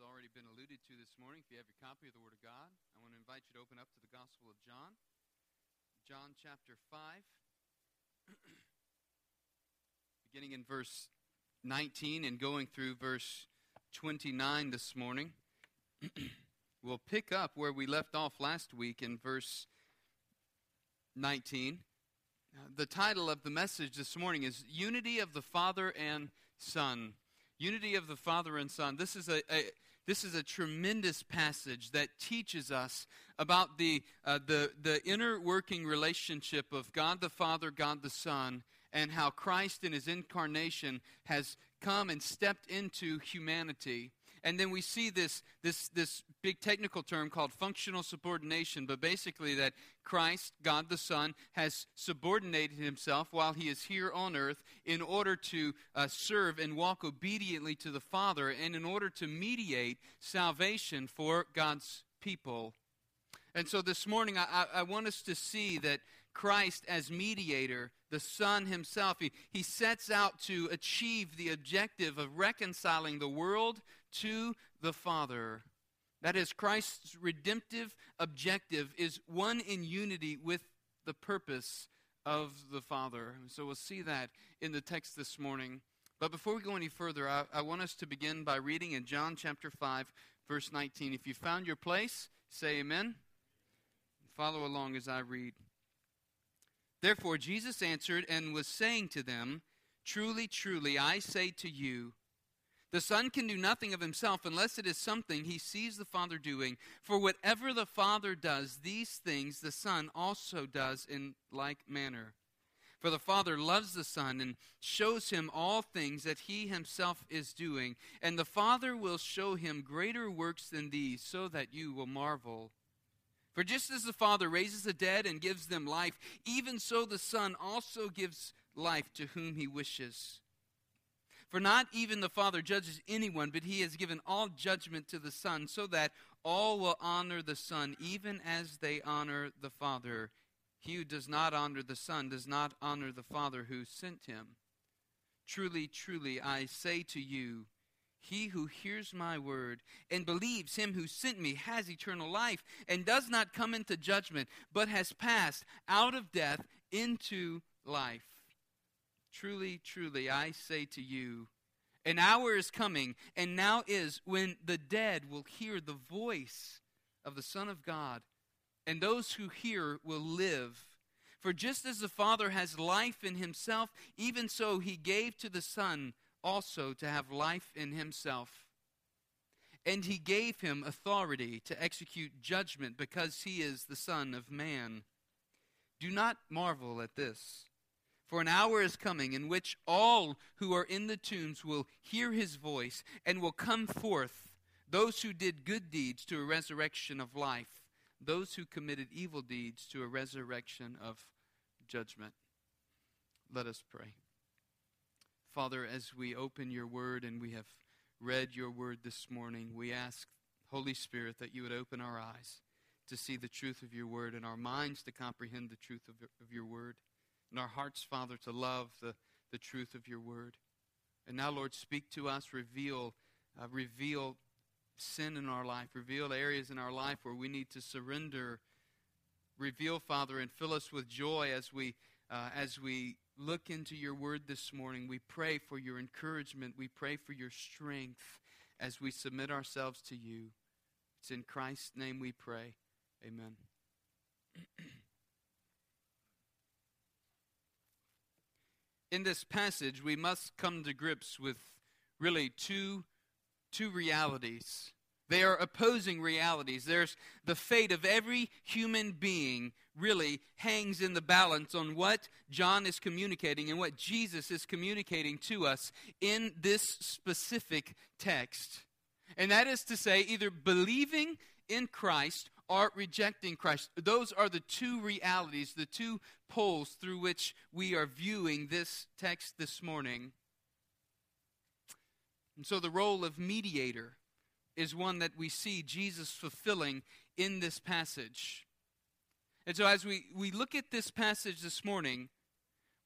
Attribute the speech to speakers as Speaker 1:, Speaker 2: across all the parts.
Speaker 1: already been alluded to this morning, if you have your copy of the Word of God, I want to invite you to open up to the Gospel of John, John chapter 5, beginning in verse 19 and going through verse 29 this morning. we'll pick up where we left off last week in verse 19. The title of the message this morning is Unity of the Father and Son unity of the Father and Son. This is a, a this is a tremendous passage that teaches us about the, uh, the, the inner working relationship of God the Father, God the Son, and how Christ in his incarnation has come and stepped into humanity and then we see this, this, this big technical term called functional subordination, but basically that Christ, God the Son, has subordinated himself while he is here on earth in order to uh, serve and walk obediently to the Father and in order to mediate salvation for God's people. And so this morning, I, I want us to see that Christ as mediator, the Son himself, he, he sets out to achieve the objective of reconciling the world to the Father. That is, Christ's redemptive objective is one in unity with the purpose of the Father. So we'll see that in the text this morning. But before we go any further, I, I, want us to begin by reading in John chapter 5, verse 19. If you found your place, say amen. Follow along as I read. Therefore, Jesus answered and was saying to them, Truly, truly, I say to you, the Son can do nothing of himself unless it is something he sees the Father doing. For whatever the Father does, these things the Son also does in like manner. For the Father loves the Son and shows him all things that he himself is doing. And the Father will show him greater works than these, so that you will marvel. For just as the Father raises the dead and gives them life, even so the Son also gives life to whom he wishes. For not even the Father judges anyone, but he has given all judgment to the Son, so that all will honor the Son, even as they honor the Father. He who does not honor the Son does not honor the Father who sent him. Truly, truly, I say to you, he who hears my word and believes him who sent me has eternal life and does not come into judgment, but has passed out of death into life. Truly, truly, I say to you, an hour is coming, and now is, when the dead will hear the voice of the Son of God, and those who hear will live. For just as the Father has life in himself, even so he gave to the Son also to have life in himself. And he gave him authority to execute judgment because he is the Son of Man. Do not marvel at this. For an hour is coming in which all who are in the tombs will hear his voice and will come forth, those who did good deeds to a resurrection of life, those who committed evil deeds to a resurrection of judgment. Let us pray. Father, as we open your word and we have read your word this morning, we ask, Holy Spirit, that you would open our eyes to see the truth of your word and our minds to comprehend the truth of, your word and our hearts, Father, to love the, the truth of your word. And now, Lord, speak to us, reveal, uh, reveal sin in our life, reveal areas in our life where we need to surrender. Reveal, Father, and fill us with joy as we, uh, as we look into your word this morning. We pray for your encouragement. We pray for your strength as we submit ourselves to you. It's in Christ's name we pray. Amen. in this passage, we must come to grips with really two, two realities. They are opposing realities. There's the fate of every human being really hangs in the balance on what John is communicating and what Jesus is communicating to us in this specific text. And that is to say, either believing in Christ or rejecting Christ. Those are the two realities, the two poles through which we are viewing this text this morning. And so the role of mediator is one that we see Jesus fulfilling in this passage. And so as we, we look at this passage this morning,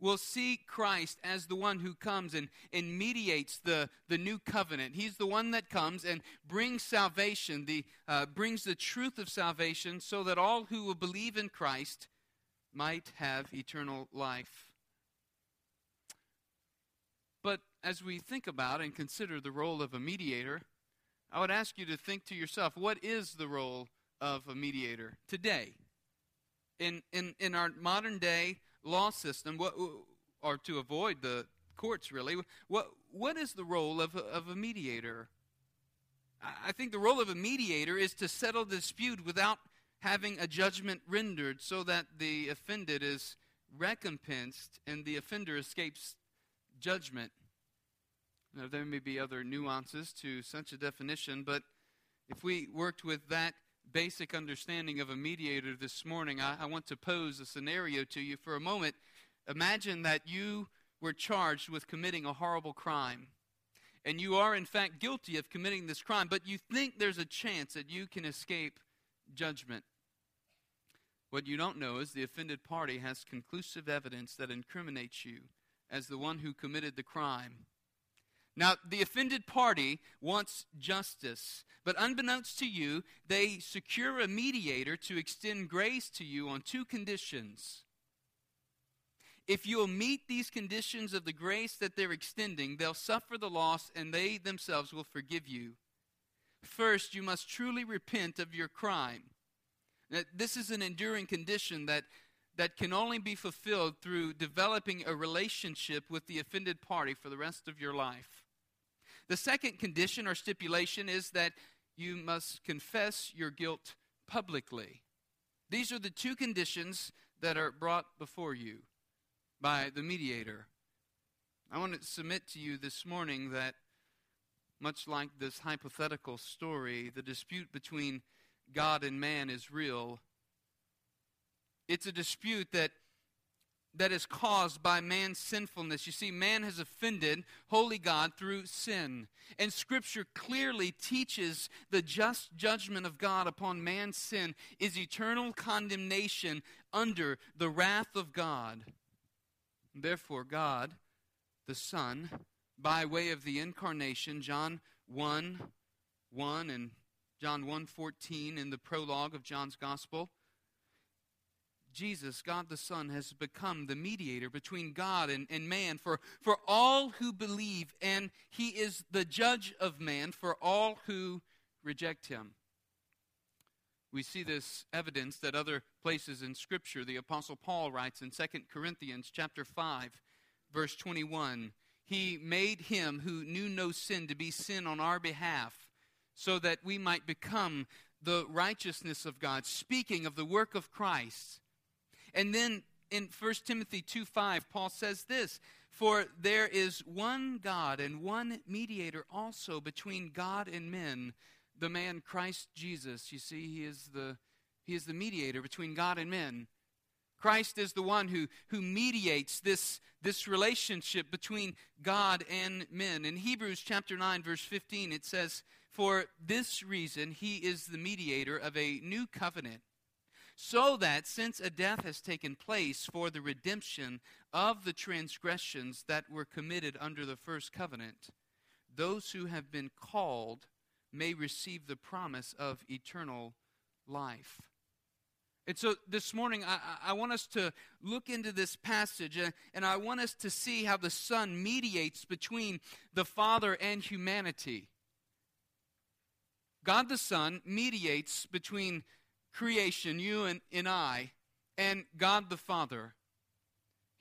Speaker 1: will see Christ as the one who comes and, and mediates the, the new covenant. He's the one that comes and brings salvation, the, uh, brings the truth of salvation, so that all who will believe in Christ might have eternal life. But as we think about and consider the role of a mediator, I would ask you to think to yourself what is the role of a mediator today? In, in, in our modern day law system, what, or to avoid the courts really, what, what is the role of a, of a mediator? I think the role of a mediator is to settle the dispute without having a judgment rendered so that the offended is recompensed and the offender escapes judgment. Now, there may be other nuances to such a definition, but if we worked with that basic understanding of a mediator this morning, I, I, want to pose a scenario to you for a moment. Imagine that you were charged with committing a horrible crime. And you are, in fact, guilty of committing this crime, but you think there's a chance that you can escape judgment. What you don't know is the offended party has conclusive evidence that incriminates you as the one who committed the crime. Now, the offended party wants justice, but unbeknownst to you, they secure a mediator to extend grace to you on two conditions. If you'll meet these conditions of the grace that they're extending, they'll suffer the loss and they themselves will forgive you. First, you must truly repent of your crime. Now, this is an enduring condition that, that can only be fulfilled through developing a relationship with the offended party for the rest of your life. The second condition or stipulation is that you must confess your guilt publicly. These are the two conditions that are brought before you by the mediator. I want to submit to you this morning that, much like this hypothetical story, the dispute between God and man is real. It's a dispute that that is caused by man's sinfulness. You see, man has offended holy God through sin. And Scripture clearly teaches the just judgment of God upon man's sin is eternal condemnation under the wrath of God. Therefore, God, the Son, by way of the incarnation, John 1 1 and John 1 14 in the prologue of John's Gospel, Jesus, God the Son, has become the mediator between God and, and man for, for all who believe, and he is the judge of man for all who reject him. We see this evidence that other places in Scripture. The Apostle Paul writes in 2 Corinthians chapter 5, verse 21, He made him who knew no sin to be sin on our behalf, so that we might become the righteousness of God, speaking of the work of Christ and then in 1 Timothy 2 5, Paul says this For there is one God and one mediator also between God and men, the man Christ Jesus. You see, he is the, he is the mediator between God and men. Christ is the one who, who mediates this, this relationship between God and men. In Hebrews chapter 9, verse 15, it says, For this reason he is the mediator of a new covenant so that since a death has taken place for the redemption of the transgressions that were committed under the first covenant, those who have been called may receive the promise of eternal life. And so this morning, I, I, want us to look into this passage and, and I want us to see how the Son mediates between the Father and humanity. God the Son mediates between creation, you and, and I, and God the Father.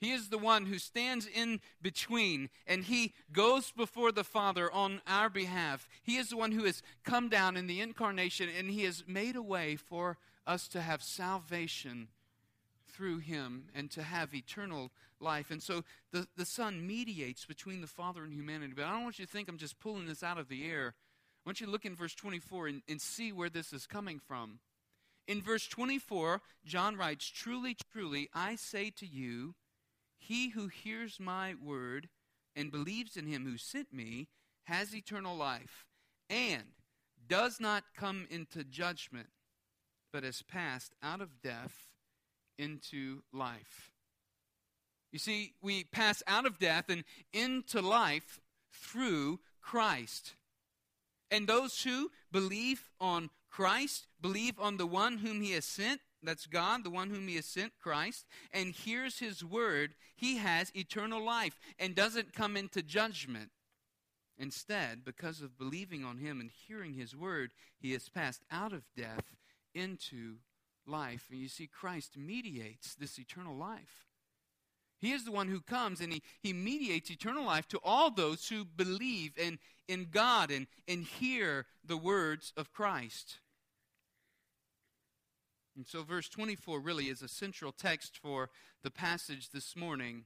Speaker 1: He is the one who stands in between and he goes before the Father on our behalf. He is the one who has come down in the incarnation and he has made a way for us to have salvation through him and to have eternal life. And so the, the Son mediates between the Father and humanity. But I don't want you to think I'm just pulling this out of the air. I want you to look in verse 24 and, and see where this is coming from. In verse 24, John writes, Truly, truly, I say to you, he who hears my word and believes in him who sent me has eternal life and does not come into judgment, but has passed out of death into life. You see, we pass out of death and into life through Christ. And those who believe on Christ, believe on the one whom he has sent, that's God, the one whom he has sent, Christ, and hears his word, he has eternal life and doesn't come into judgment. Instead, because of believing on him and hearing his word, he has passed out of death into life. And you see, Christ mediates this eternal life. He is the one who comes and he, he mediates eternal life to all those who believe in, in God and, and hear the words of Christ. And so, verse 24 really is a central text for the passage this morning.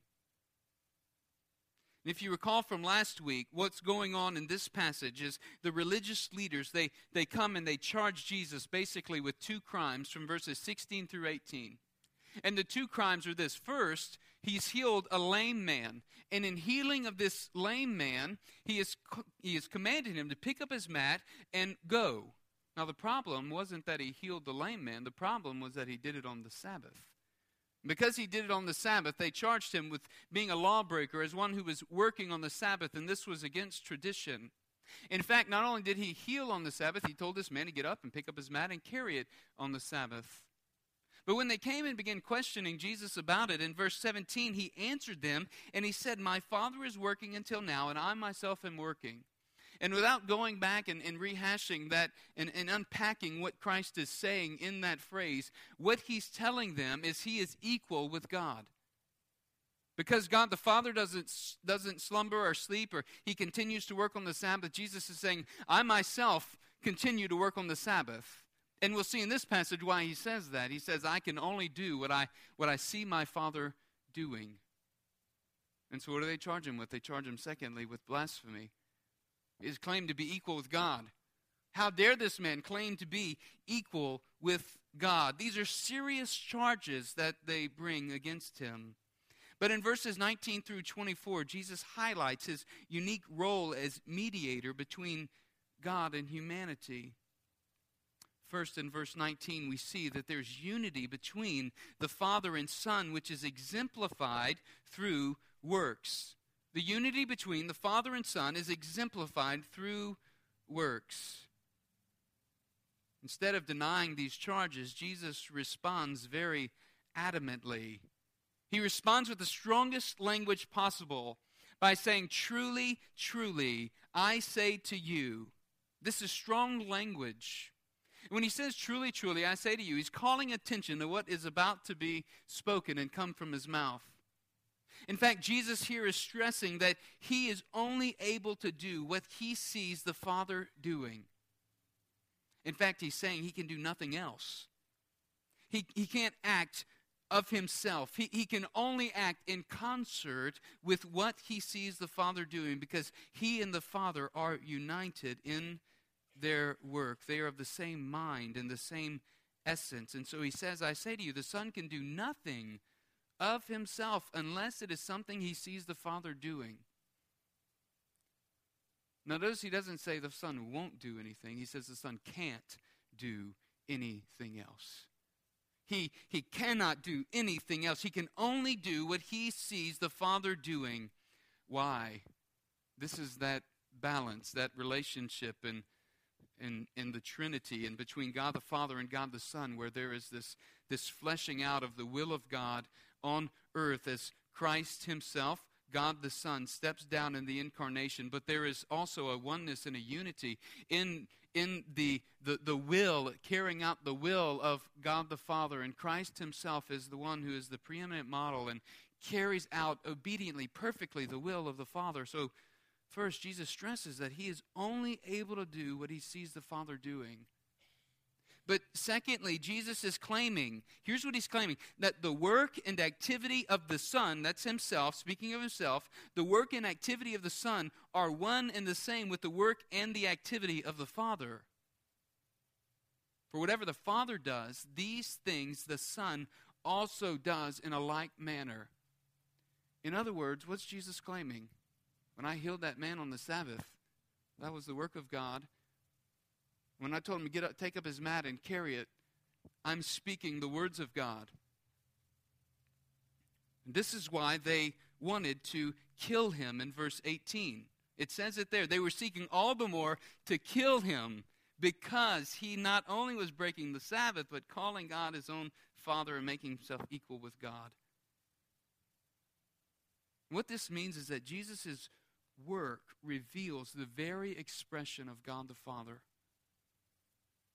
Speaker 1: And if you recall from last week, what's going on in this passage is the religious leaders, they, they come and they charge Jesus basically with two crimes from verses 16 through 18. And the two crimes are this. First, he's healed a lame man. And in healing of this lame man, he is, he is commanded him to pick up his mat and go. Now, the problem wasn't that he healed the lame man, the problem was that he did it on the Sabbath. Because he did it on the Sabbath, they charged him with being a lawbreaker as one who was working on the Sabbath, and this was against tradition. In fact, not only did he heal on the Sabbath, he told this man to get up and pick up his mat and carry it on the Sabbath. But when they came and began questioning Jesus about it, in verse 17, he answered them and he said, My Father is working until now, and I myself am working. And without going back and, and rehashing that and, and unpacking what Christ is saying in that phrase, what he's telling them is he is equal with God. Because God the Father doesn't, doesn't slumber or sleep, or he continues to work on the Sabbath, Jesus is saying, I myself continue to work on the Sabbath. And we'll see in this passage why he says that. He says, I can only do what I, what I see my Father doing. And so, what do they charge him with? They charge him, secondly, with blasphemy is claimed to be equal with God. How dare this man claim to be equal with God? These are serious charges that they bring against him. But in verses 19 through 24, Jesus highlights his unique role as mediator between God and humanity. First, in verse 19, we see that there's unity between the Father and Son, which is exemplified through works. The unity between the Father and Son is exemplified through works. Instead of denying these charges, Jesus responds very adamantly. He responds with the strongest language possible by saying, Truly, truly, I say to you. This is strong language. When he says, Truly, truly, I say to you, he's calling attention to what is about to be spoken and come from his mouth. In fact, Jesus here is stressing that he is only able to do what he sees the Father doing. In fact, he's saying he can do nothing else. He, he can't act of himself. He, he can only act in concert with what he sees the Father doing because he and the Father are united in their work. They are of the same mind and the same essence. And so he says, I say to you, the Son can do nothing of himself unless it is something he sees the Father doing. Now, notice he doesn't say the Son won't do anything. He says the Son can't do anything else. He, he cannot do anything else. He can only do what he sees the Father doing. Why? This is that balance, that relationship in, in, in the Trinity and between God the Father and God the Son, where there is this, this fleshing out of the will of God on earth as Christ Himself, God the Son, steps down in the incarnation. But there is also a oneness and a unity in, in the, the, the will, carrying out the will of God the Father. And Christ Himself is the one who is the preeminent model and carries out obediently, perfectly the will of the Father. So, first, Jesus stresses that He is only able to do what He sees the Father doing. But secondly, Jesus is claiming, here's what he's claiming that the work and activity of the Son, that's himself, speaking of himself, the work and activity of the Son are one and the same with the work and the activity of the Father. For whatever the Father does, these things the Son also does in a like manner. In other words, what's Jesus claiming? When I healed that man on the Sabbath, that was the work of God when I told him to get up, take up his mat and carry it, I'm speaking the words of God. And This is why they wanted to kill him in verse 18. It says it there. They were seeking all the more to kill him because he not only was breaking the Sabbath, but calling God his own Father and making himself equal with God. What this means is that Jesus' work reveals the very expression of God the Father.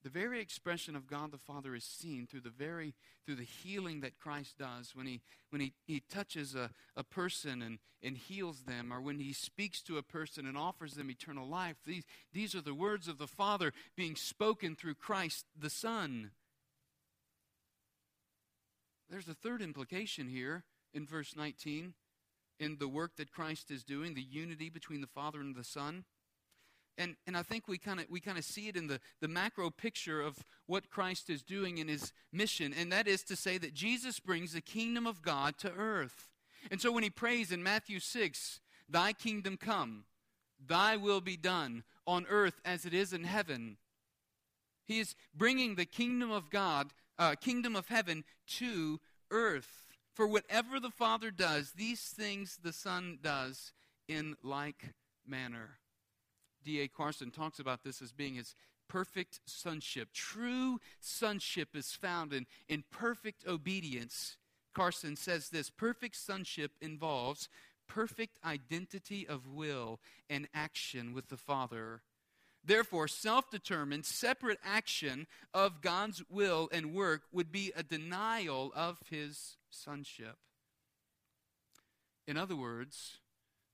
Speaker 1: The very expression of God the Father is seen through the very through the healing that Christ does when he when he, he touches a, a person and, and heals them, or when he speaks to a person and offers them eternal life. These these are the words of the Father being spoken through Christ the Son. There's a third implication here in verse 19 in the work that Christ is doing, the unity between the Father and the Son. And, and I think we kind of we kind of see it in the, the macro picture of what Christ is doing in his mission, and that is to say that Jesus brings the kingdom of God to earth. And so when he prays in Matthew 6, Thy kingdom come, thy will be done on earth as it is in heaven, he is bringing the kingdom of God, uh, kingdom of heaven to earth. For whatever the Father does, these things the Son does in like manner. D.A. Carson talks about this as being his perfect sonship. True sonship is found in, in perfect obedience. Carson says this perfect sonship involves perfect identity of will and action with the Father. Therefore, self determined, separate action of God's will and work would be a denial of his sonship. In other words,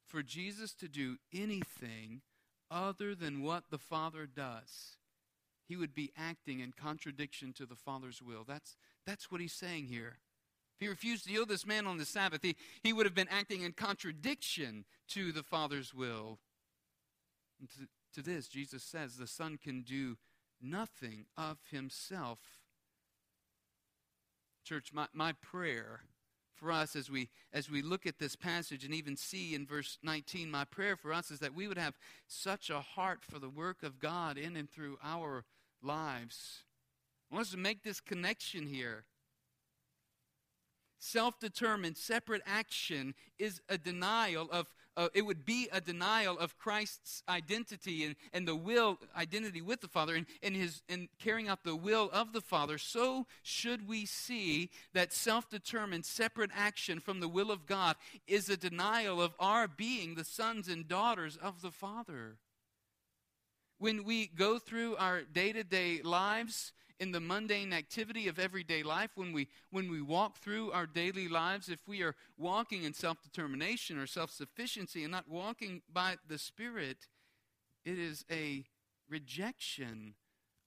Speaker 1: for Jesus to do anything other than what the Father does, he would be acting in contradiction to the Father's will. That's, that's what he's saying here. If he refused to heal this man on the Sabbath, he, he would have been acting in contradiction to the Father's will. And to, to this, Jesus says the Son can do nothing of himself. Church, my, my prayer for us as we as we look at this passage and even see in verse 19 my prayer for us is that we would have such a heart for the work of God in and through our lives. I want us to make this connection here. Self determined, separate action is a denial of, uh, it would be a denial of Christ's identity and, and the will, identity with the Father, and, and, his, and carrying out the will of the Father. So should we see that self determined, separate action from the will of God is a denial of our being the sons and daughters of the Father. When we go through our day to day lives, in the mundane activity of everyday life, when we, when we walk through our daily lives, if we are walking in self determination or self sufficiency and not walking by the Spirit, it is a rejection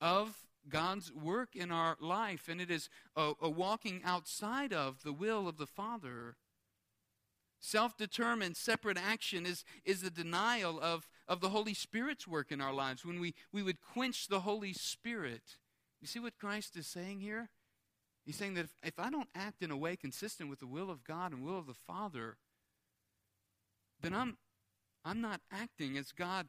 Speaker 1: of God's work in our life, and it is a, a walking outside of the will of the Father. Self determined, separate action is, is a denial of, of the Holy Spirit's work in our lives. When we, we would quench the Holy Spirit, you see what Christ is saying here? He's saying that if, if I don't act in a way consistent with the will of God and will of the Father, then I'm, I'm not acting as God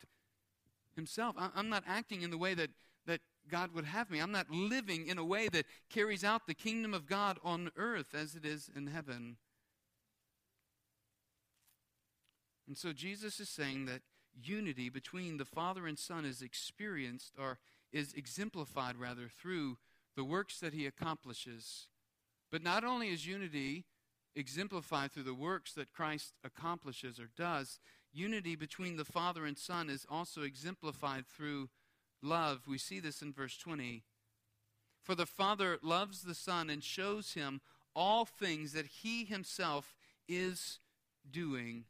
Speaker 1: Himself. I'm not acting in the way that, that God would have me. I'm not living in a way that carries out the kingdom of God on earth as it is in heaven. And so Jesus is saying that unity between the Father and Son is experienced or is exemplified rather through the works that he accomplishes. But not only is unity exemplified through the works that Christ accomplishes or does, unity between the Father and Son is also exemplified through love. We see this in verse 20. For the Father loves the Son and shows him all things that he himself is doing.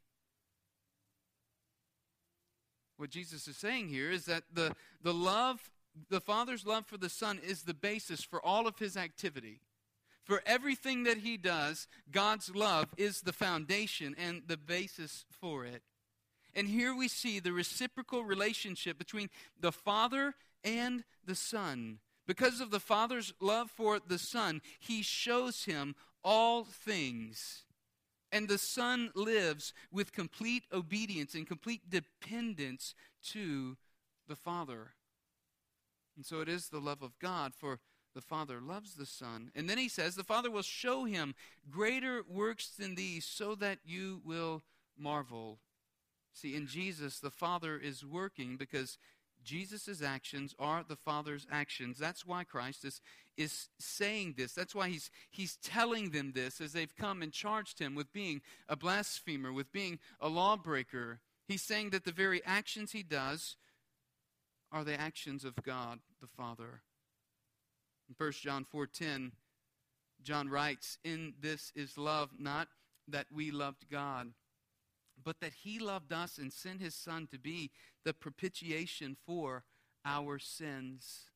Speaker 1: What Jesus is saying here is that the, the love the Father's love for the Son is the basis for all of his activity. For everything that he does, God's love is the foundation and the basis for it. And here we see the reciprocal relationship between the Father and the Son. Because of the Father's love for the Son, he shows him all things. And the Son lives with complete obedience and complete dependence to the Father. And so it is the love of God for the Father loves the Son. And then he says, The Father will show him greater works than these so that you will marvel. See, in Jesus, the Father is working because Jesus' actions are the Father's actions. That's why Christ is, is saying this. That's why he's, he's telling them this as they've come and charged him with being a blasphemer, with being a lawbreaker. He's saying that the very actions he does are the actions of God the Father. In 1 John 4:10, John writes, "In this is love, not that we loved God, but that he loved us and sent his son to be the propitiation for our sins."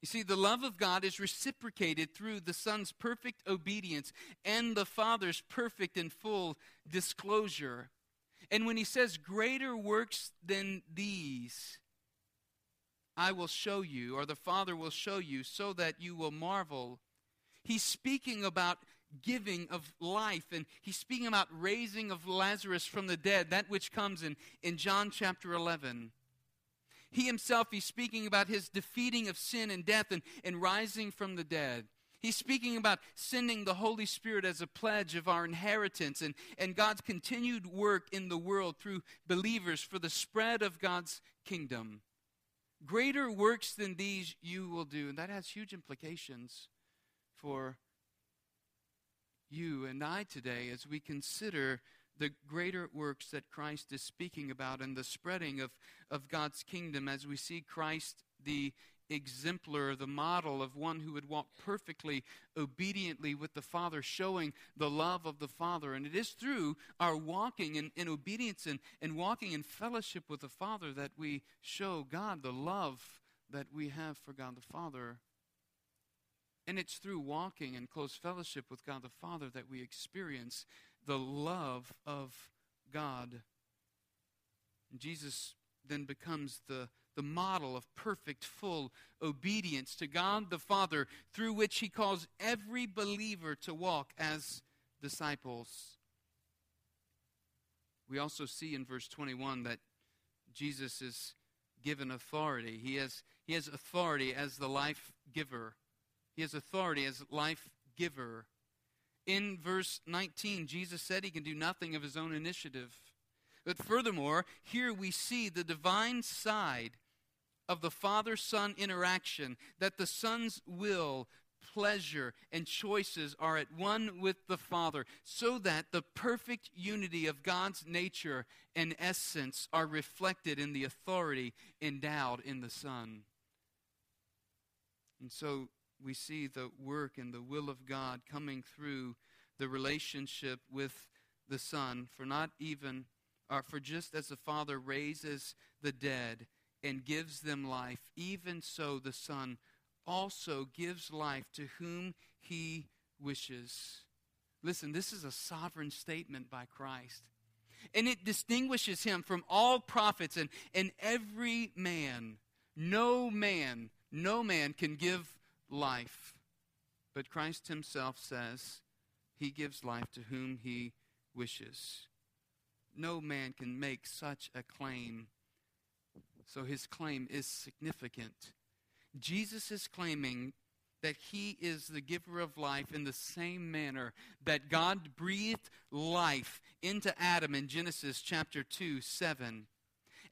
Speaker 1: You see, the love of God is reciprocated through the Son's perfect obedience and the Father's perfect and full disclosure. And when he says, Greater works than these, I will show you, or the Father will show you, so that you will marvel. He's speaking about giving of life, and he's speaking about raising of Lazarus from the dead, that which comes in, in John chapter 11. He himself, he's speaking about his defeating of sin and death and, and rising from the dead. He's speaking about sending the Holy Spirit as a pledge of our inheritance and, and God's continued work in the world through believers for the spread of God's kingdom. Greater works than these you will do. And that has huge implications for you and I today as we consider the greater works that Christ is speaking about and the spreading of, of God's kingdom as we see Christ, the exemplar, the model of one who would walk perfectly, obediently with the Father, showing the love of the Father. And it is through our walking in, in obedience and, and walking in fellowship with the Father that we show God the love that we have for God the Father. And it's through walking in close fellowship with God the Father that we experience the love of God. And Jesus then becomes the the model of perfect, full obedience to God the Father, through which he calls every believer to walk as disciples. We also see in verse 21 that Jesus is given authority. He has, he has authority as the life giver. He has authority as life giver. In verse 19, Jesus said he can do nothing of his own initiative. But furthermore, here we see the divine side of the father son interaction, that the son's will, pleasure, and choices are at one with the Father, so that the perfect unity of God's nature and essence are reflected in the authority endowed in the Son. And so we see the work and the will of God coming through the relationship with the Son, for not even, or for just as the Father raises the dead and gives them life, even so the Son also gives life to whom he wishes. Listen, this is a sovereign statement by Christ. And it distinguishes him from all prophets and, and every man. No man, no man can give life. But Christ himself says he gives life to whom he wishes. No man can make such a claim so his claim is significant. Jesus is claiming that he is the giver of life in the same manner that God breathed life into Adam in Genesis chapter 2 7.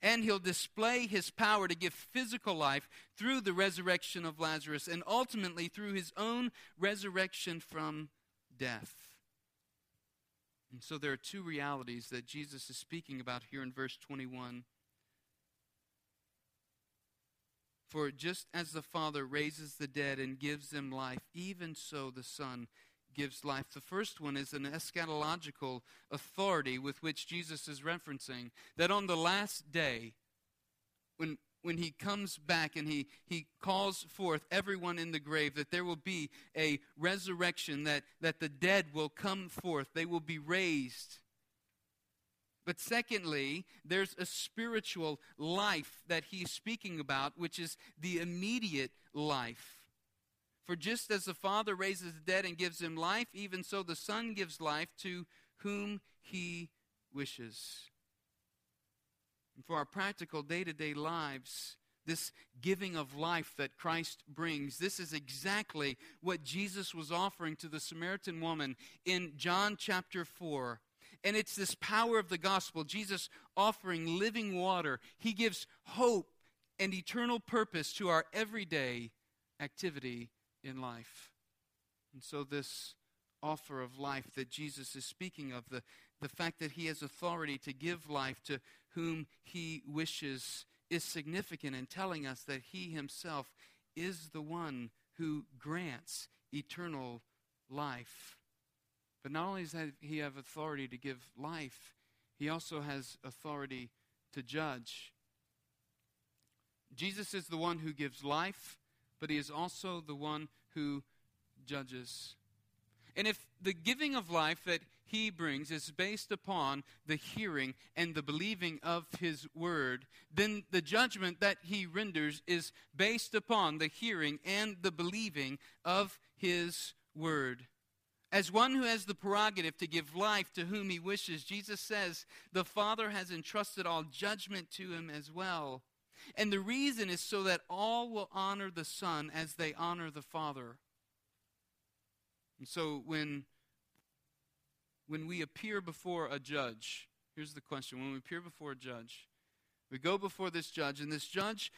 Speaker 1: And he'll display his power to give physical life through the resurrection of Lazarus and ultimately through his own resurrection from death. And so there are two realities that Jesus is speaking about here in verse 21. For just as the Father raises the dead and gives them life, even so the Son gives life. The first one is an eschatological authority with which Jesus is referencing that on the last day, when when he comes back and he, he calls forth everyone in the grave, that there will be a resurrection, that, that the dead will come forth, they will be raised. But secondly, there's a spiritual life that he's speaking about, which is the immediate life. For just as the Father raises the dead and gives him life, even so the Son gives life to whom he wishes. And for our practical day to day lives, this giving of life that Christ brings. This is exactly what Jesus was offering to the Samaritan woman in John chapter 4. And it's this power of the gospel, Jesus offering living water. He gives hope and eternal purpose to our everyday activity in life. And so, this offer of life that Jesus is speaking of, the, the fact that he has authority to give life to whom he wishes, is significant in telling us that he himself is the one who grants eternal life. But not only does he have authority to give life, he also has authority to judge. Jesus is the one who gives life, but he is also the one who judges. And if the giving of life that he brings is based upon the hearing and the believing of his word, then the judgment that he renders is based upon the hearing and the believing of his word. As one who has the prerogative to give life to whom he wishes, Jesus says the Father has entrusted all judgment to him as well. And the reason is so that all will honor the Son as they honor the Father. And so when when we appear before a judge, here's the question. When we appear before a judge, we go before this judge and this judge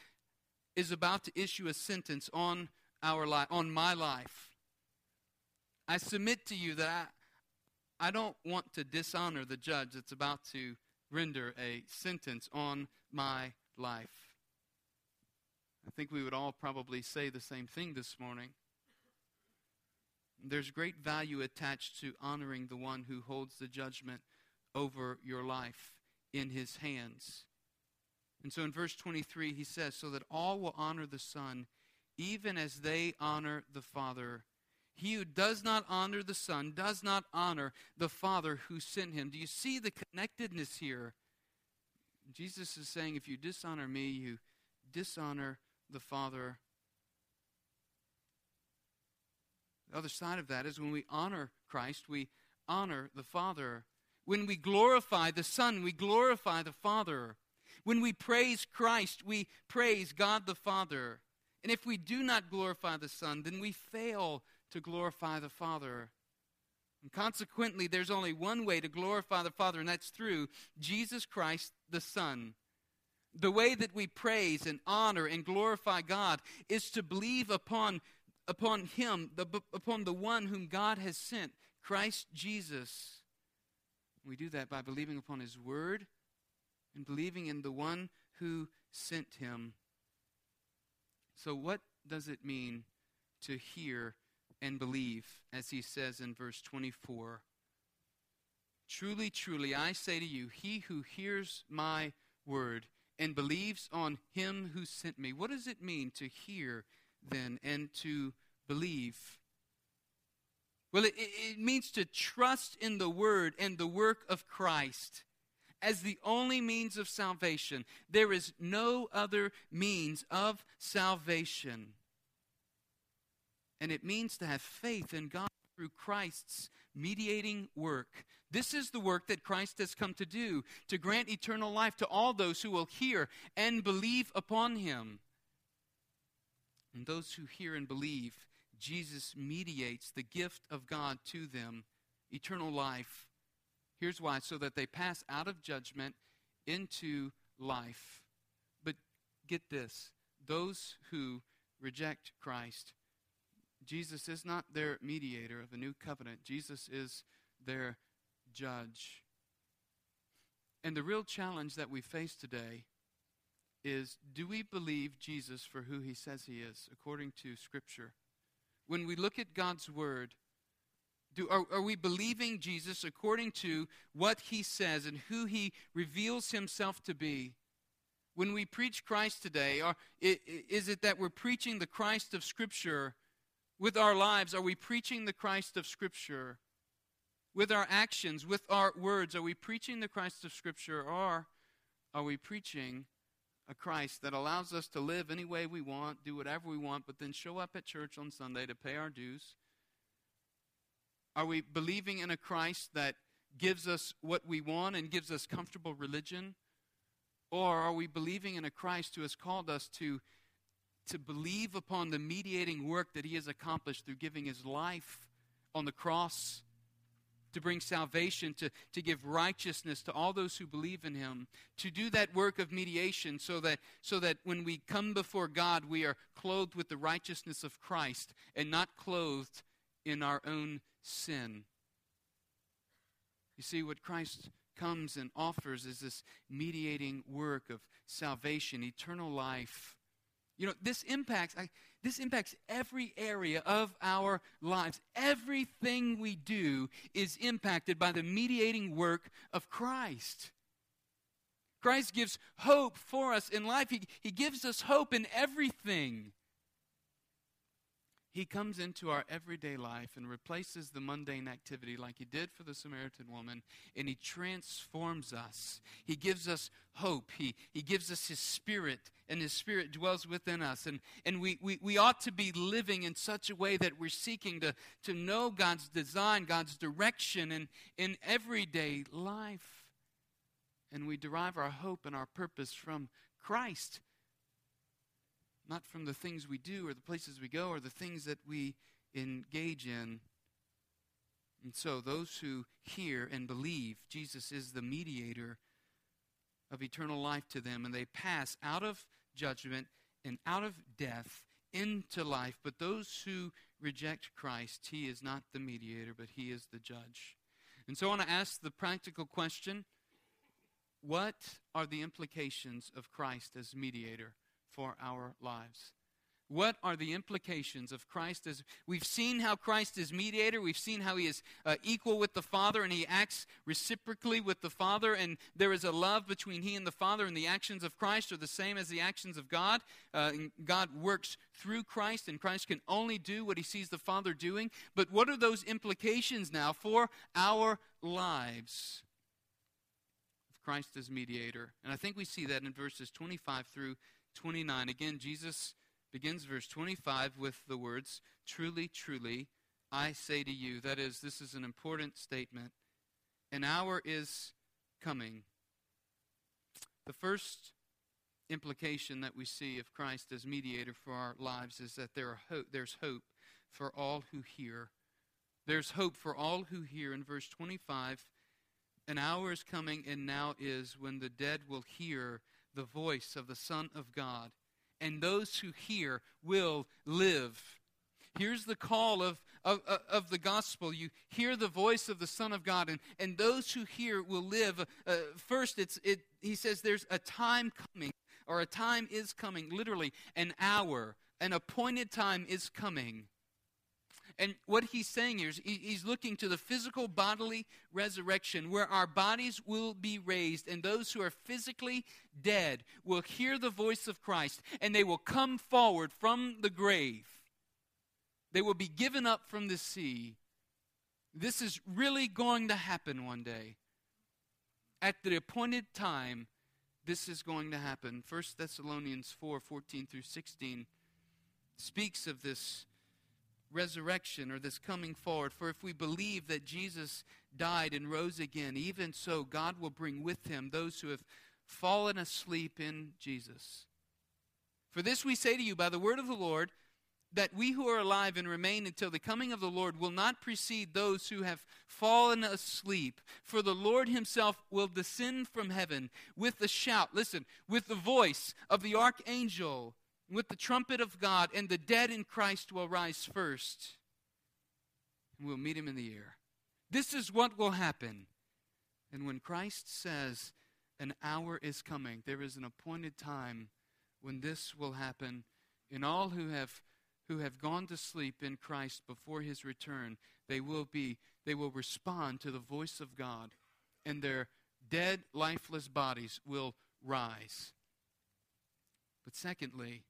Speaker 1: is about to issue a sentence on our life, on my life. I submit to you that I, I don't want to dishonor the judge that's about to render a sentence on my life. I think we would all probably say the same thing this morning. There's great value attached to honoring the one who holds the judgment over your life in his hands. And so in verse 23, he says, So that all will honor the Son, even as they honor the Father. He who does not honor the Son does not honor the Father who sent him. Do you see the connectedness here? Jesus is saying, If you dishonor me, you dishonor the Father The other side of that is when we honor Christ, we honor the Father. When we glorify the Son, we glorify the Father. When we praise Christ, we praise God the Father. And if we do not glorify the Son, then we fail to glorify the Father. And consequently, there's only one way to glorify the Father, and that's through Jesus Christ the Son. The way that we praise and honor and glorify God is to believe upon upon him, the, upon the one whom God has sent, Christ Jesus. We do that by believing upon his word and believing in the one who sent him. So, what does it mean to hear and believe, as he says in verse 24? Truly, truly, I say to you, he who hears my word and believes on him who sent me. What does it mean to hear then and to believe? Well, it, it, means to trust in the word and the work of Christ as the only means of salvation. There is no other means of salvation. And it means to have faith in God through Christ's mediating work. This is the work that Christ has come to do, to grant eternal life to all those who will hear and believe upon him. And those who hear and believe, Jesus mediates the gift of God to them, eternal life. Here's why so that they pass out of judgment into life. But get this those who reject Christ, Jesus is not their mediator of a new covenant, Jesus is their judge. And the real challenge that we face today is do we believe Jesus for who he says he is, according to Scripture? When we look at God's Word, do, are, are we believing Jesus according to what he says and who he reveals himself to be? When we preach Christ today, are, is it that we're preaching the Christ of Scripture with our lives? Are we preaching the Christ of Scripture? With our actions, with our words, are we preaching the Christ of Scripture or are we preaching a Christ that allows us to live any way we want, do whatever we want, but then show up at church on Sunday to pay our dues? Are we believing in a Christ that gives us what we want and gives us comfortable religion? Or are we believing in a Christ who has called us to, to believe upon the mediating work that he has accomplished through giving his life on the cross to bring salvation, to, to give righteousness to all those who believe in him, to do that work of mediation so that, so that when we come before God, we are clothed with the righteousness of Christ and not clothed in our own sin. You see, what Christ comes and offers is this mediating work of salvation, eternal life. You know, this impacts. I, this impacts every area of our lives. Everything we do is impacted by the mediating work of Christ. Christ gives hope for us in life. He, he gives us hope in everything. He comes into our everyday life and replaces the mundane activity like he did for the Samaritan woman, and he transforms us. He gives us hope. He, he gives us his spirit, and his spirit dwells within us. And, and we, we, we ought to be living in such a way that we're seeking to, to know God's design, God's direction in, in everyday life. And we derive our hope and our purpose from Christ not from the things we do or the places we go or the things that we engage in. And so, those who hear and believe Jesus is the mediator of eternal life to them, and they pass out of judgment and out of death into life. But those who reject Christ, He is not the mediator, but He is the judge. And so, I want to ask the practical question what are the implications of Christ as mediator? For our lives. What are the implications of Christ as we've seen how Christ is mediator, we've seen how he is uh, equal with the Father and he acts reciprocally with the Father, and there is a love between he and the Father, and the actions of Christ are the same as the actions of God. Uh, God works through Christ, and Christ can only do what he sees the Father doing. But what are those implications now for our lives? Christ as mediator. And I think we see that in verses 25 through 29. Again, Jesus begins verse 25 with the words, Truly, truly, I say to you. That is, this is an important statement. An hour is coming. The first implication that we see of Christ as mediator for our lives is that there ho- there's hope for all who hear. There's hope for all who hear. In verse 25, an hour is coming and now is when the dead will hear the voice of the Son of God, and those who hear will live. Here's the call of, of, of the gospel. You hear the voice of the Son of God, and, and those who hear will live. Uh, first, it's, it, he says there's a time coming, or a time is coming, literally, an hour, an appointed time is coming and what he's saying here is he's looking to the physical bodily resurrection where our bodies will be raised, and those who are physically dead will hear the voice of Christ, and they will come forward from the grave. They will be given up from the sea. This is really going to happen one day. At the appointed time, this is going to happen. 1 Thessalonians 4 14 through 16 speaks of this resurrection or this coming forward. For if we believe that Jesus died and rose again, even so, God will bring with him those who have fallen asleep in Jesus. For this we say to you by the word of the Lord, that we who are alive and remain until the coming of the Lord will not precede those who have fallen asleep. For the Lord himself will descend from heaven with a shout, listen, with the voice of the archangel with the trumpet of God, and the dead in Christ will rise first. And we'll meet him in the air. This is what will happen. And when Christ says, An hour is coming, there is an appointed time when this will happen, and all who have who have gone to sleep in Christ before his return, they will be they will respond to the voice of God, and their dead, lifeless bodies will rise. But secondly,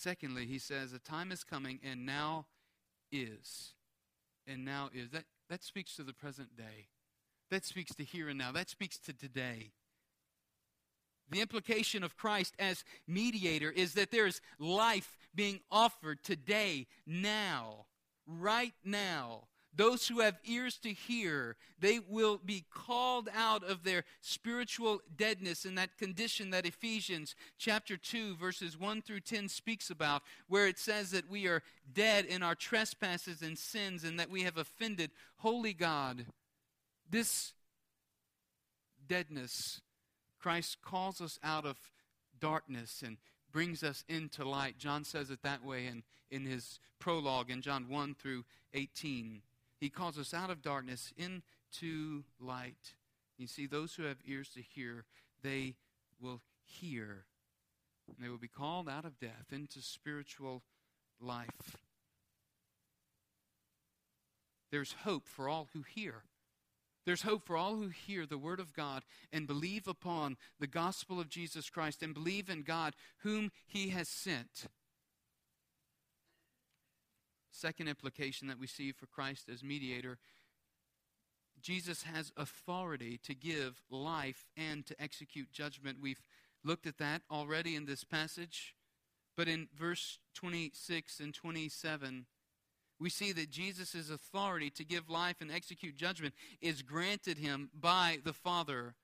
Speaker 1: Secondly, he says, a time is coming and now is. And now is. That, that speaks to the present day. That speaks to here and now. That speaks to today. The implication of Christ as mediator is that there is life being offered today, now, right now. Those who have ears to hear, they will be called out of their spiritual deadness in that condition that Ephesians chapter 2 verses 1 through 10 speaks about where it says that we are dead in our trespasses and sins and that we have offended holy God. This deadness Christ calls us out of darkness and brings us into light. John says it that way in, in his prologue in John 1 through 18. He calls us out of darkness into light. You see, those who have ears to hear, they will hear. And they will be called out of death into spiritual life. There's hope for all who hear. There's hope for all who hear the word of God and believe upon the gospel of Jesus Christ and believe in God whom he has sent. Second implication that we see for Christ as mediator Jesus has authority to give life and to execute judgment. We've looked at that already in this passage. But in verse 26 and 27, we see that Jesus' authority to give life and execute judgment is granted him by the Father.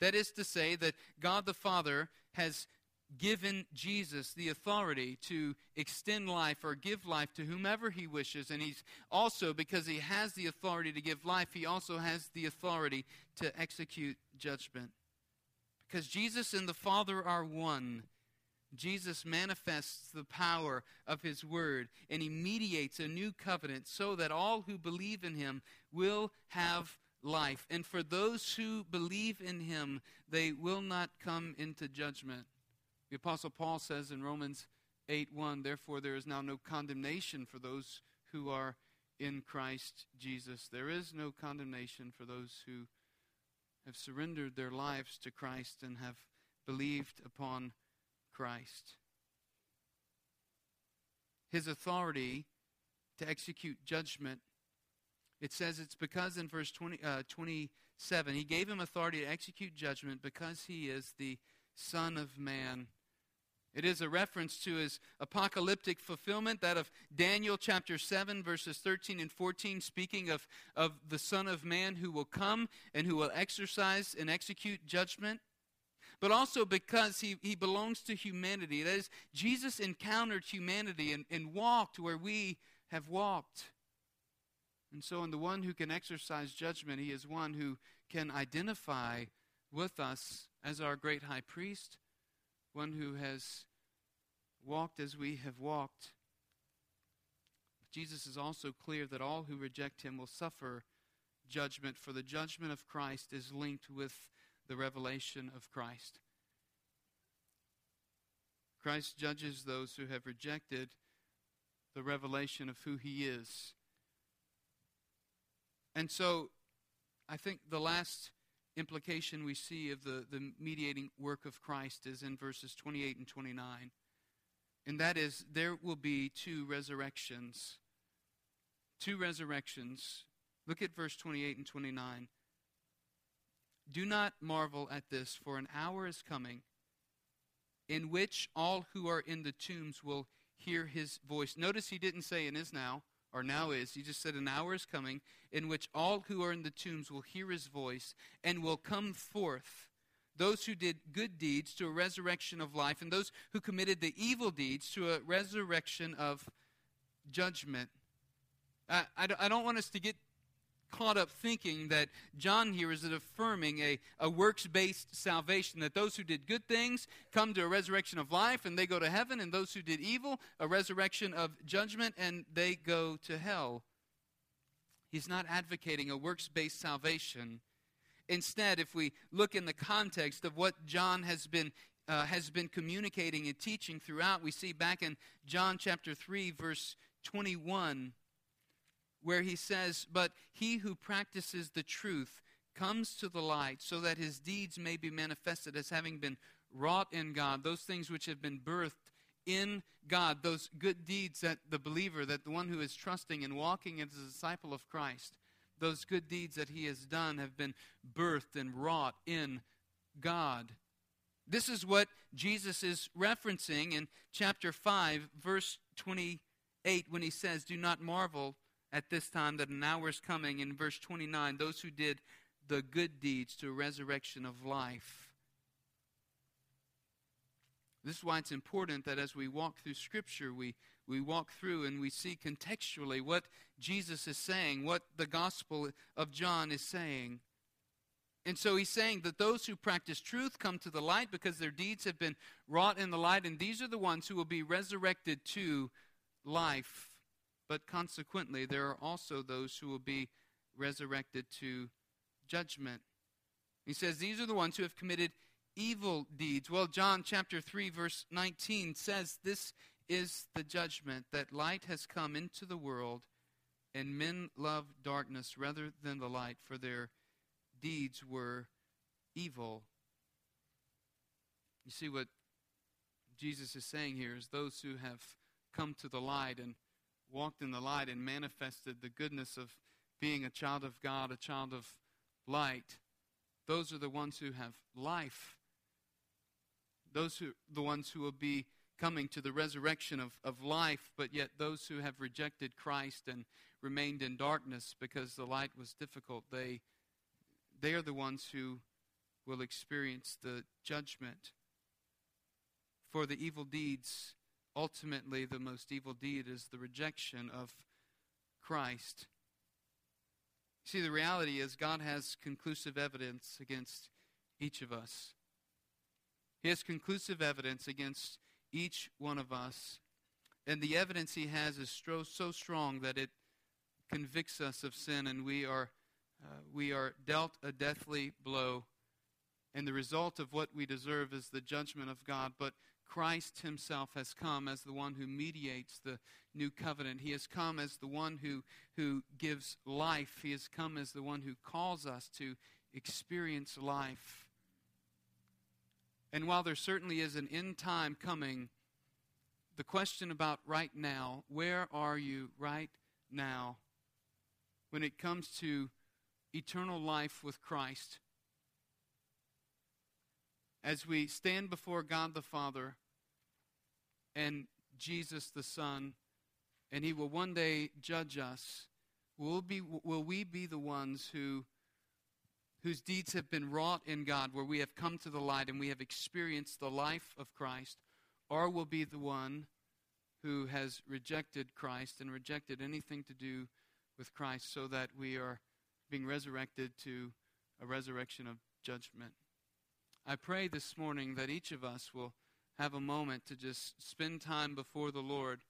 Speaker 1: That is to say, that God the Father has given Jesus the authority to extend life or give life to whomever he wishes. And he's also, because he has the authority to give life, he also has the authority to execute judgment. Because Jesus and the Father are one. Jesus manifests the power of his word and he mediates a new covenant so that all who believe in him will have life. And for those who believe in him, they will not come into judgment the Apostle Paul says in Romans 8 1, Therefore there is now no condemnation for those who are in Christ Jesus. There is no condemnation for those who have surrendered their lives to Christ and have believed upon Christ. His authority to execute judgment, it says it's because in verse 20, uh, 27, he gave him authority to execute judgment because he is the Son of Man. It is a reference to his apocalyptic fulfillment, that of Daniel chapter 7, verses 13 and 14, speaking of, of the Son of Man who will come and who will exercise and execute judgment. But also because he, he belongs to humanity. That is, Jesus encountered humanity and, and walked where we have walked. And so, in the one who can exercise judgment, he is one who can identify with us as our great high priest one who has walked as we have walked. Jesus is also clear that all who reject him will suffer judgment, for the judgment of Christ is linked with the revelation of Christ. Christ judges those who have rejected the revelation of who he is. And so, I think the last implication we see of the, the mediating work of Christ is in verses 28 and 29. And that is, there will be two resurrections. Two resurrections. Look at verse 28 and 29. Do not marvel at this, for an hour is coming in which all who are in the tombs will hear his voice. Notice he didn't say, and is now or now is, he just said, an hour is coming in which all who are in the tombs will hear his voice and will come forth. Those who did good deeds to a resurrection of life, and those who committed the evil deeds to a resurrection of judgment. I, I, I don't want us to get caught up thinking that John here is affirming a, a works based salvation, that those who did good things come to a resurrection of life and they go to heaven, and those who did evil, a resurrection of judgment and they go to hell. He's not advocating a works based salvation. Instead, if we look in the context of what John has been uh, has been communicating and teaching throughout, we see back in John chapter 3, verse 21, where he says, But he who practices the truth comes to the light so that his deeds may be manifested as having been wrought in God, those things which have been birthed in God, those good deeds that the believer, that the one who is trusting and walking as a disciple of Christ, those good deeds that he has done have been birthed and wrought in God. This is what Jesus is referencing in chapter 5, verse 28, when he says, Do not marvel at this time that an hour is coming in verse 29 those who did the good deeds to a resurrection of life. This is why it's important that as we walk through Scripture, we, we walk through and we see contextually what Jesus is saying, what the Gospel of John is saying. And so he's saying that those who practice truth come to the light because their deeds have been wrought in the light, and these are the ones who will be resurrected to life. But consequently, there are also those who will be resurrected to judgment. He says, These are the ones who have committed evil deeds. Well, John chapter 3, verse 19 says, This is the judgment that light has come into the world, and men love darkness rather than the light, for their deeds were evil. You see what Jesus is saying here is those who have come to the light and walked in the light and manifested the goodness of being a child of God, a child of light, those are the ones who have life. Those who the ones who will be coming to the resurrection of, of life, but yet those who have rejected Christ and remained in darkness because the light was difficult, they they are the ones who will experience the judgment for the evil deeds. Ultimately, the most evil deed is the rejection of Christ. See, the reality is God has conclusive evidence against each of us. He has conclusive evidence against each one of us. And the evidence he has is so strong that it convicts us of sin, and we are uh, we are dealt a deathly blow, and the result of what we deserve is the judgment of God. But Christ himself has come as the one who mediates the new covenant. He has come as the one who, who gives life. He has come as the one who calls us to experience life. And while there certainly is an end time coming, the question about right now, where are you right now when it comes to eternal life with Christ. As we stand before God the Father and Jesus the Son, and He will one day judge us, will, be, will we be the ones who, whose deeds have been wrought in God, where we have come to the light and we have experienced the life of Christ, or will be the one who has rejected Christ and rejected anything to do with Christ so that we are being resurrected to a resurrection of judgment. I pray this morning that each of us will have a moment to just spend time before the Lord,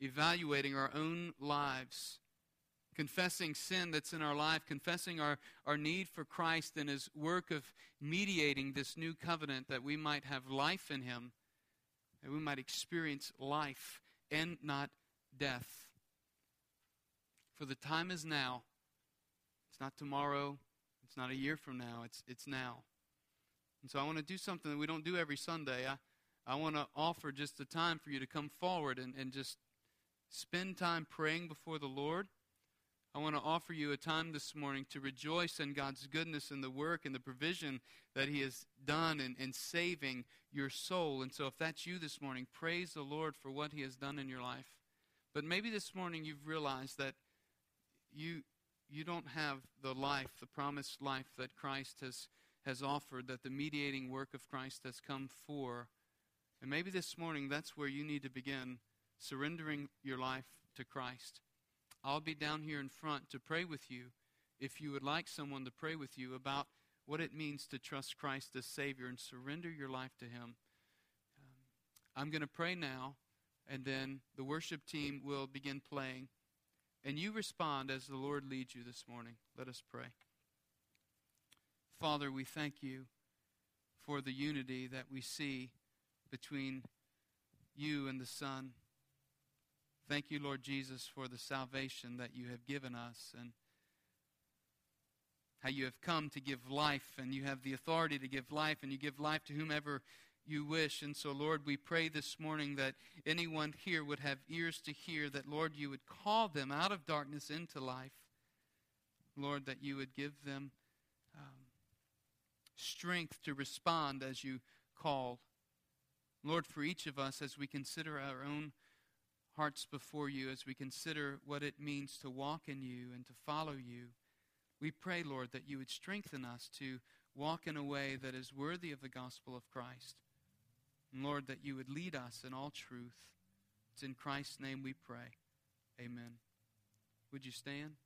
Speaker 1: evaluating our own lives, confessing sin that's in our life, confessing our, our need for Christ and his work of mediating this new covenant that we might have life in him, that we might experience life and not death. For the time is now it's not tomorrow. It's not a year from now. It's, it's now. And so I want to do something that we don't do every Sunday. I, I want to offer just a time for you to come forward and, and just spend time praying before the Lord. I want to offer you a time this morning to rejoice in God's goodness and the work and the provision that He has done in, in saving your soul. And so, if that's you this morning, praise the Lord for what He has done in your life. But maybe this morning you've realized that you, you don't have the life, the promised life that Christ has, has offered, that the mediating work of Christ has come for. And maybe this morning that's where you need to begin surrendering your life to Christ. I'll be down here in front to pray with you if you would like someone to pray with you about what it means to trust Christ as Savior and surrender your life to Him. Um, I'm going to pray now, and then the worship team will begin playing. And you respond as the Lord leads you this morning. Let us pray. Father, we thank you for the unity that we see between you and the Son. Thank you, Lord Jesus, for the salvation that you have given us and how you have come to give life and you have the authority to give life and you give life to whomever you wish. And so, Lord, we pray this morning that anyone here would have ears to hear, that, Lord, you would call them out of darkness into life. Lord, that you would give them um, strength to respond as you call. Lord, for each of us, as we consider our own hearts before you as we consider what it means to walk in you and to follow you. We pray, Lord, that you would strengthen us to walk in a way that is worthy of the gospel of Christ. And Lord, that you would lead us in all truth. It's in Christ's name we pray. Amen. Would you stand?